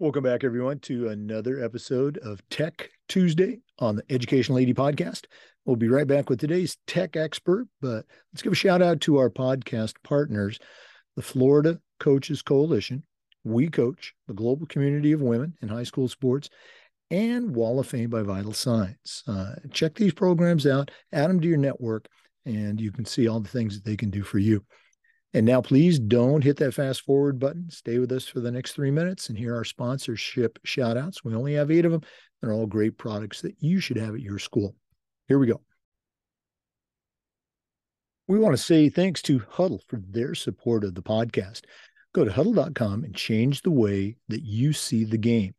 Welcome back, everyone, to another episode of Tech Tuesday on the Educational AD podcast. We'll be right back with today's tech expert, but let's give a shout out to our podcast partners, the Florida Coaches Coalition, We Coach, the global community of women in high school sports, and Wall of Fame by Vital Signs. Uh, check these programs out, add them to your network, and you can see all the things that they can do for you. And now, please don't hit that fast forward button. Stay with us for the next three minutes and hear our sponsorship shout outs. We only have eight of them. They're all great products that you should have at your school. Here we go. We want to say thanks to Hudl for their support of the podcast. Go to hudl.com and change the way that you see the game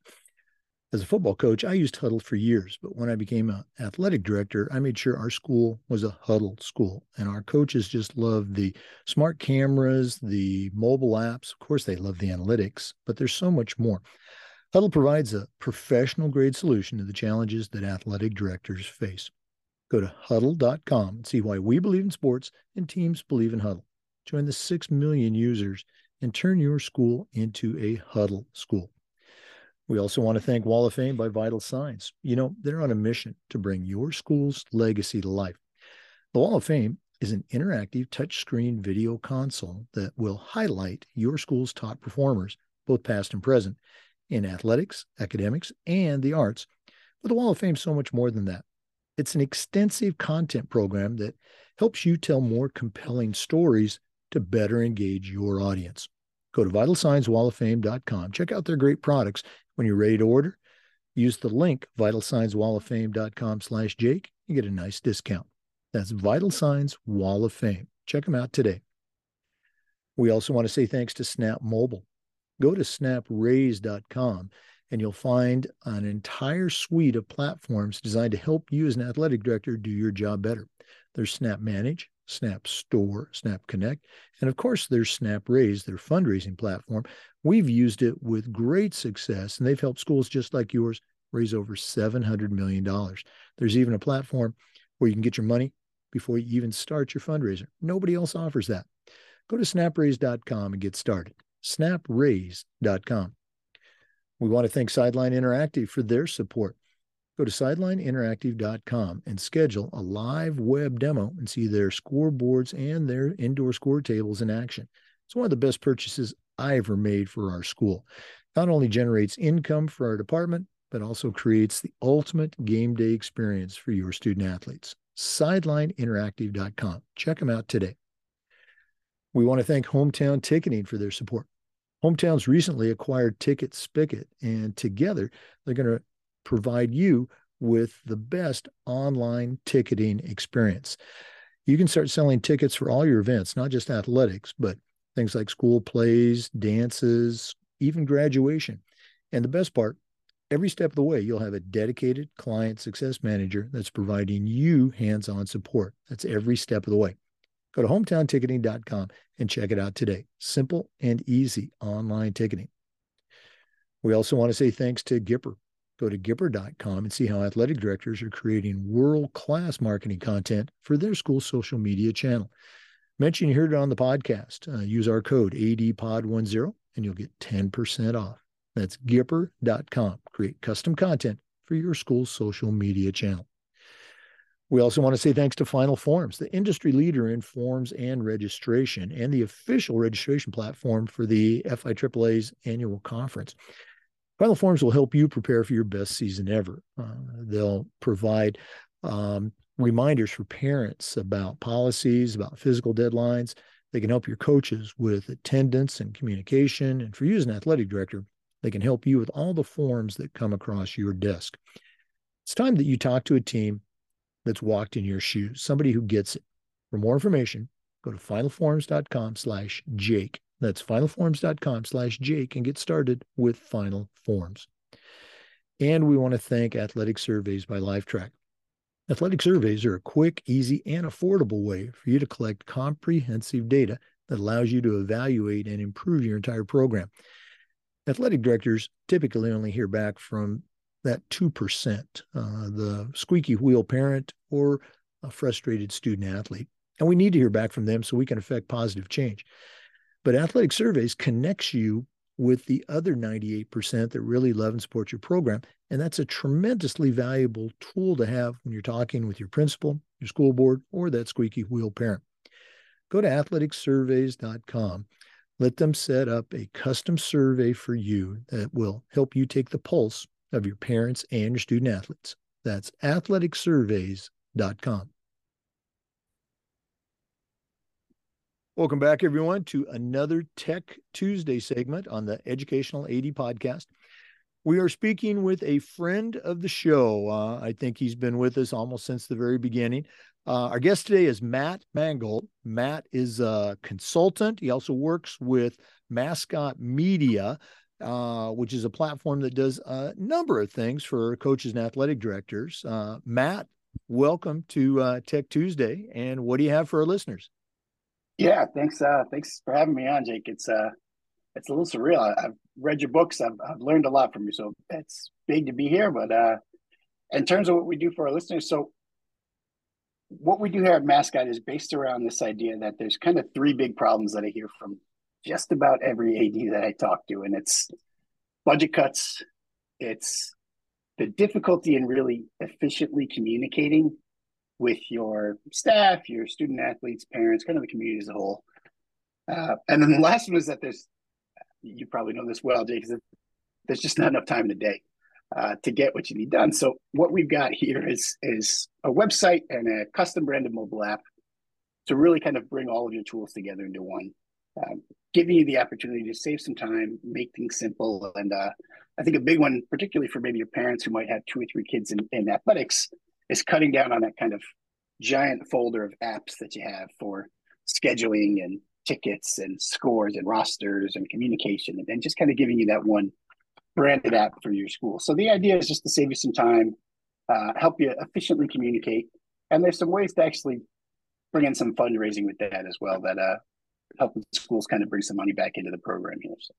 as a football coach, I used Hudl for years, but when I became an athletic director, I made sure our school was a Hudl school. And our coaches just loved the smart cameras, the mobile apps. Of course, they love the analytics, but there's so much more. Hudl provides a professional grade solution to the challenges that athletic directors face. Go to hudl.com and see why we believe in sports and teams believe in Hudl. Join the 6 million users and turn your school into a Hudl school. We also want to thank Wall of Fame by Vital Signs. You know, they're on a mission to bring your school's legacy to life. The Wall of Fame is an interactive touchscreen video console that will highlight your school's top performers, both past and present, in athletics, academics, and the arts. But the Wall of Fame is so much more than that. It's an extensive content program that helps you tell more compelling stories to better engage your audience. Go to vitalsignswalloffame.com. Check out their great products when you're ready to order, use the link vitalsignswalloffame.com slash Jake. You get a nice discount. That's Vital Signs Wall of Fame. Check them out today. We also want to say thanks to Snap Mobile. Go to snapraise.com and you'll find an entire suite of platforms designed to help you as an athletic director do your job better. There's Snap Manage, Snap Store, Snap Connect, and of course, there's Snap Raise, their fundraising platform, We've used it with great success, and they've helped schools just like yours raise over $700 million. There's even a platform where you can get your money before you even start your fundraiser. Nobody else offers that. Go to snapraise.com and get started. Snapraise.com. We want to thank Sideline Interactive for their support. Go to sidelineinteractive.com and schedule a live web demo and see their scoreboards and their indoor score tables in action. It's one of the best purchases I ever made for our school. Not only generates income for our department, but also creates the ultimate game day experience for your student athletes. SidelineInteractive.com. Check them out today. We want to thank Hometown Ticketing for their support. Hometown's recently acquired Ticket Spicket, and together they're going to provide you with the best online ticketing experience. You can start selling tickets for all your events, not just athletics, but things like school plays, dances, even graduation. And the best part, every step of the way, you'll have a dedicated client success manager that's providing you hands on support. That's every step of the way. Go to hometownticketing.com and check it out today. Simple and easy online ticketing. We also want to say thanks to Gipper. Go to Gipper.com and see how athletic directors are creating world class marketing content for their school social media channel. Mention you heard it on the podcast. Uh, use our code ADPOD10 and you'll get 10% off. That's Gipper.com. Create custom content for your school's social media channel. We also want to say thanks to Final Forms, the industry leader in forms and registration, and the official registration platform for the FIAAA's annual conference. Final Forms will help you prepare for your best season ever. Uh, they'll provide um, reminders for parents about policies, about physical deadlines. They can help your coaches with attendance and communication. And for you as an athletic director, they can help you with all the forms that come across your desk. It's time that you talk to a team that's walked in your shoes, somebody who gets it. For more information, go to finalforms.com slash Jake. That's finalforms.com slash Jake and get started with Final Forms. And we want to thank Athletic Surveys by Lifetrack. Athletic surveys are a quick, easy, and affordable way for you to collect comprehensive data that allows you to evaluate and improve your entire program. Athletic directors typically only hear back from that 2%, uh, the squeaky wheel parent or a frustrated student athlete. And we need to hear back from them so we can affect positive change. But athletic surveys connects you with the other 98% that really love and support your program. And that's a tremendously valuable tool to have when you're talking with your principal, your school board, or that squeaky wheel parent. Go to athleticsurveys.com. Let them set up a custom survey for you that will help you take the pulse of your parents and your student athletes. That's athleticsurveys.com. Welcome back, everyone, to another Tech Tuesday segment on the Educational AD podcast. We are speaking with a friend of the show. Uh, I think he's been with us almost since the very beginning. Uh, our guest today is Matt Mangold. Matt is a consultant. He also works with Mascot Media, uh, which is a platform that does a number of things for coaches and athletic directors. Uh, Matt, welcome to uh, Tech Tuesday. And what do you have for our listeners? Yeah, thanks. Uh, thanks for having me on, Jake. It's uh, it's a little surreal. I, have read your books. I've, I've learned a lot from you, so it's big to be here. But uh, in terms of what we do for our listeners, so what we do here at Mascot is based around this idea that there's kind of three big problems that I hear from just about every AD that I talk to, and it's budget cuts, it's the difficulty in really efficiently communicating with your staff, your student athletes, parents, kind of the community as a whole. Uh, and then the last one is that there's, you probably know this well, Jake, because there's just not enough time in the day uh, to get what you need done. So what we've got here is is a website and a custom branded mobile app to really kind of bring all of your tools together into one, um, giving you the opportunity to save some time, make things simple, and uh, I think a big one, particularly for maybe your parents who might have two or three kids in, in athletics, is cutting down on that kind of giant folder of apps that you have for scheduling and tickets and scores and rosters and communication and, and just kind of giving you that one branded app for your school. So the idea is just to save you some time, uh, help you efficiently communicate, and there's some ways to actually bring in some fundraising with that as well that uh, help the schools kind of bring some money back into the program here. So.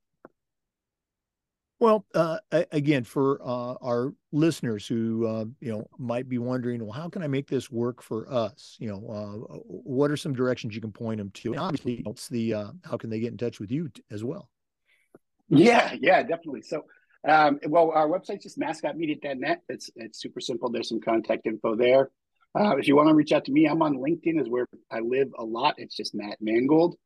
Well, uh, again, for uh, our listeners who uh, you know might be wondering, well, how can I make this work for us? You know, uh, what are some directions you can point them to? And obviously, the uh, how can they get in touch with you as well? Yeah, yeah, definitely. So, um, well, our website's just mascotmedia.net. It's it's super simple. There's some contact info there. Uh, if you want to reach out to me, I'm on LinkedIn, is where I live a lot. It's just Matt Mangold.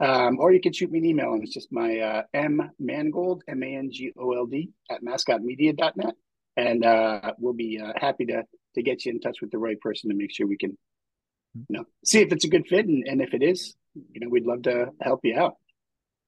Um, or you can shoot me an email, and it's just my uh, M Mangold, M A N G O L D, at mascotmedia.net. And uh, we'll be uh, happy to to get you in touch with the right person to make sure we can, you know, see if it's a good fit. And, and if it is, you know, we'd love to help you out.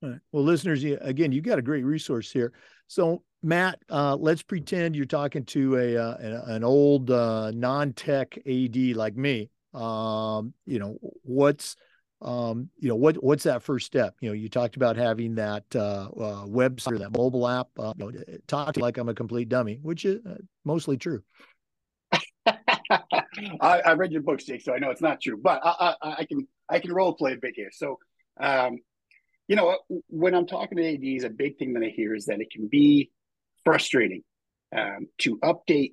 Right. Well, listeners, again, you got a great resource here. So, Matt, uh, let's pretend you're talking to a uh, an old uh, non-tech AD like me. Um, you know, what's um, you know, what what's that first step? You know, you talked about having that uh, uh, website or that mobile app. Uh, you know, talk to like I'm a complete dummy, which is uh, mostly true. I, I, read your books, Jake, so I know it's not true, but I, I, I can I can role play a bit here. So, um, you know, when I'm talking to ADs, a big thing that I hear is that it can be frustrating um, to update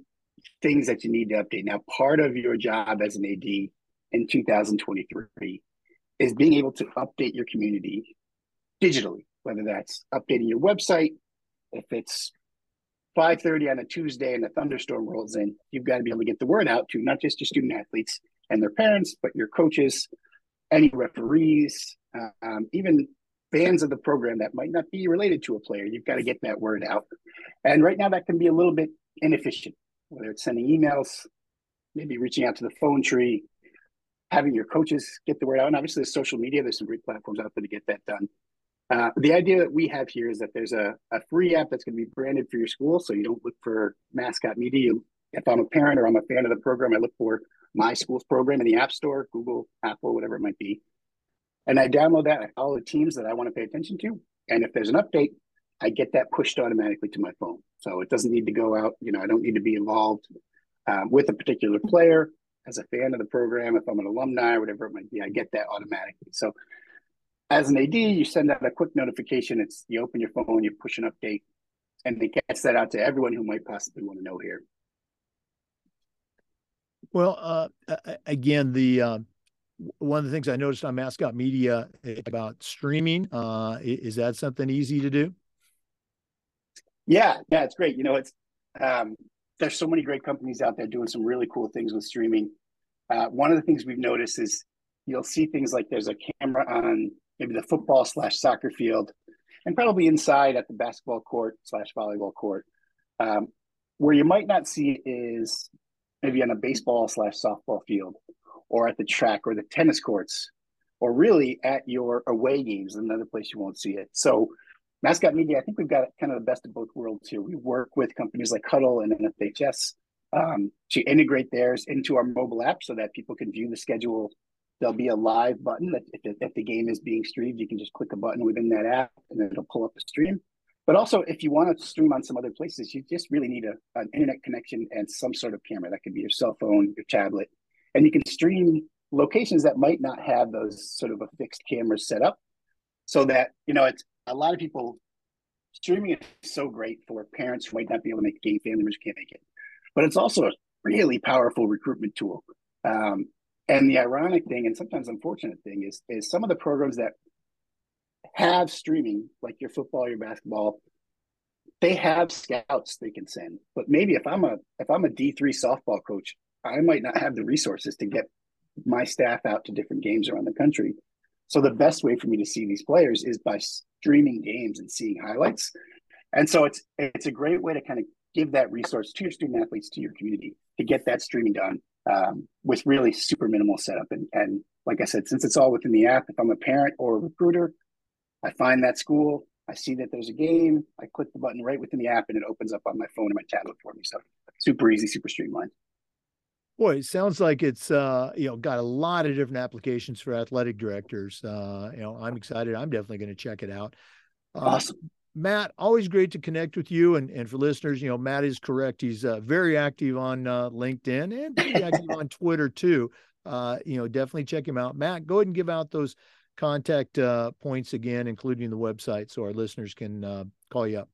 things that you need to update. Now, part of your job as an AD in 2023 is being able to update your community digitally, whether that's updating your website, if it's 5.30 on a Tuesday and a thunderstorm rolls in, you've got to be able to get the word out to not just your student athletes and their parents, but your coaches, any referees, um, even fans of the program that might not be related to a player. You've got to get that word out. And right now that can be a little bit inefficient, whether it's sending emails, maybe reaching out to the phone tree, having your coaches get the word out. And obviously, there's social media. There's some great platforms out there to get that done. Uh, the idea that we have here is that there's a, a free app that's going to be branded for your school. So you don't look for mascot media. If I'm a parent or I'm a fan of the program, I look for my school's program in the App Store, Google, Apple, whatever it might be. And I download that. Follow the teams that I want to pay attention to. And if there's an update, I get that pushed automatically to my phone. So it doesn't need to go out. You know, I don't need to be involved um, with a particular player as a fan of the program, if I'm an alumni or whatever it might be, I get that automatically. So as an AD, you send out a quick notification. It's you open your phone, you push an update, and it gets that out to everyone who might possibly want to know here. Well, uh, again, the uh, one of the things I noticed on Mascot Media about streaming uh, is that something easy to do? Yeah, yeah, it's great. You know, it's um, there's so many great companies out there doing some really cool things with streaming. Uh, one of the things we've noticed is you'll see things like there's a camera on maybe the football slash soccer field, and probably inside at the basketball court slash volleyball court. Um, where you might not see is maybe on a baseball slash softball field, or at the track or the tennis courts, or really at your away games, another place you won't see it. So Mascot Media, I think we've got kind of the best of both worlds here. We work with companies like Hudl and NFHS um, to integrate theirs into our mobile app so that people can view the schedule. There'll be a live button that if, if the game is being streamed, you can just click a button within that app and it'll pull up the stream. But also, if you want to stream on some other places, you just really need a, an internet connection and some sort of camera. That could be your cell phone, your tablet, and you can stream locations that might not have those sort of a fixed cameras set up so that you know it's a lot of people streaming is so great for parents who might not be able to make game, family members can't make it, but it's also a really powerful recruitment tool. Um, and the ironic thing, and sometimes unfortunate thing, is is some of the programs that have streaming, like your football, your basketball, they have scouts they can send. But maybe if I'm a if I'm a D three softball coach, I might not have the resources to get my staff out to different games around the country. So the best way for me to see these players is by streaming games and seeing highlights. And so it's it's a great way to kind of give that resource to your student athletes, to your community, to get that streaming done um, with really super minimal setup. And and like I said, since it's all within the app, if I'm a parent or a recruiter, I find that school, I see that there's a game, I click the button right within the app, and it opens up on my phone and my tablet for me. So super easy, super streamlined. Boy, it sounds like it's uh, you know got a lot of different applications for athletic directors. Uh, you know, I'm excited. I'm definitely going to check it out. Uh, awesome. Matt, always great to connect with you. And, and for listeners, you know, Matt is correct. He's uh, very active on uh, LinkedIn and pretty active on Twitter too. Uh, you know, definitely check him out. Matt, go ahead and give out those contact uh, points again, including the website, so our listeners can uh, call you up.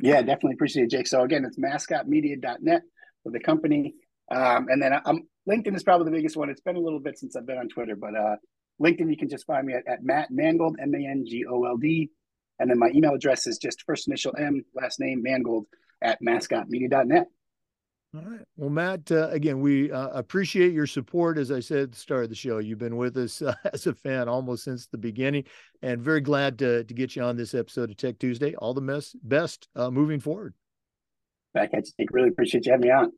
Yeah, definitely appreciate it, Jake. So again, it's mascotmedia.net for the company. Um, and then I'm, LinkedIn is probably the biggest one. It's been a little bit since I've been on Twitter, but uh, LinkedIn, you can just find me at, at Matt Mangold, M A N G O L D. And then my email address is just first initial M, last name Mangold at mascotmedia.net. All right. Well, Matt, uh, again, we uh, appreciate your support. As I said at the start of the show, you've been with us uh, as a fan almost since the beginning, and very glad to, to get you on this episode of Tech Tuesday. All the best, best uh, moving forward. Back at you. Really appreciate you having me on.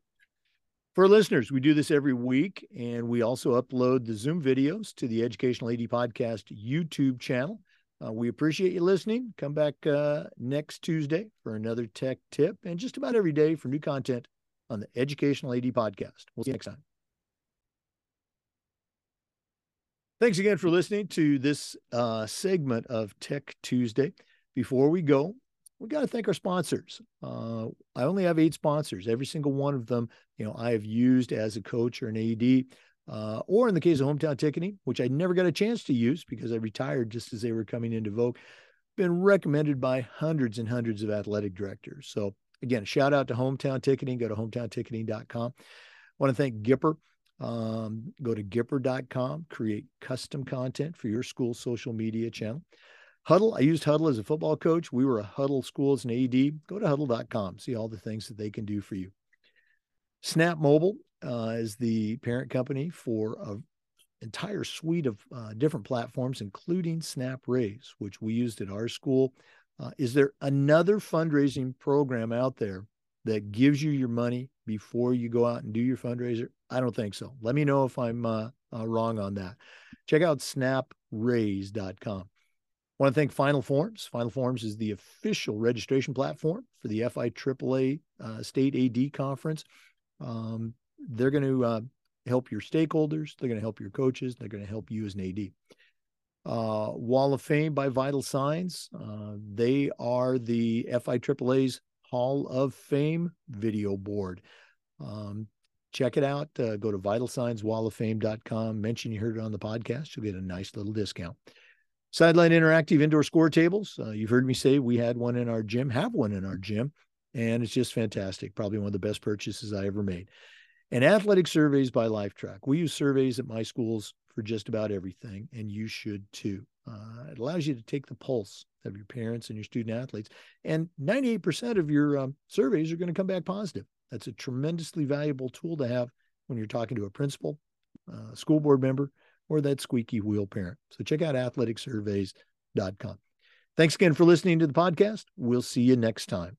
For listeners, we do this every week, and we also upload the Zoom videos to the Educational AD Podcast YouTube channel. Uh, we appreciate you listening. Come back uh, next Tuesday for another tech tip, and just about every day for new content on the Educational AD Podcast. We'll see you next time. Thanks again for listening to this uh, segment of Tech Tuesday. Before we go, we got to thank our sponsors. Uh, I only have eight sponsors. Every single one of them, you know, I have used as a coach or an AD, uh, or in the case of hometown ticketing, which I never got a chance to use because I retired just as they were coming into vogue. Been recommended by hundreds and hundreds of athletic directors. So again, shout out to hometown ticketing. Go to hometownticketing.com. I want to thank Gipper. Um, go to gipper.com, create custom content for your school social media channel. Hudl, I used Hudl as a football coach. We were a Hudl school as an AD. Go to hudl.com, see all the things that they can do for you. Snap Mobile uh, is the parent company for an entire suite of uh, different platforms, including Snap Raise, which we used at our school. Uh, is there another fundraising program out there that gives you your money before you go out and do your fundraiser? I don't think so. Let me know if I'm uh, uh, wrong on that. Check out snapraise.com. Want to thank Final Forms. Final Forms is the official registration platform for the FI AAA uh, State AD Conference. Um, they're going to uh, help your stakeholders. They're going to help your coaches. They're going to help you as an AD. Uh, Wall of Fame by Vital Signs. Uh, they are the FI AAA's Hall of Fame video board. Um, check it out. Uh, go to vitalsignswalloffame.com. Mention you heard it on the podcast. You'll get a nice little discount. Sideline Interactive indoor score tables. Uh, you've heard me say we had one in our gym, have one in our gym, and it's just fantastic. Probably one of the best purchases I ever made. And athletic surveys by Lifetrack. We use surveys at my schools for just about everything, and you should too. Uh, it allows you to take the pulse of your parents and your student athletes, and 98% of your um, surveys are going to come back positive. That's a tremendously valuable tool to have when you're talking to a principal, uh, school board member, or that squeaky wheel parent. So check out athleticsurveys.com. Thanks again for listening to the podcast. We'll see you next time.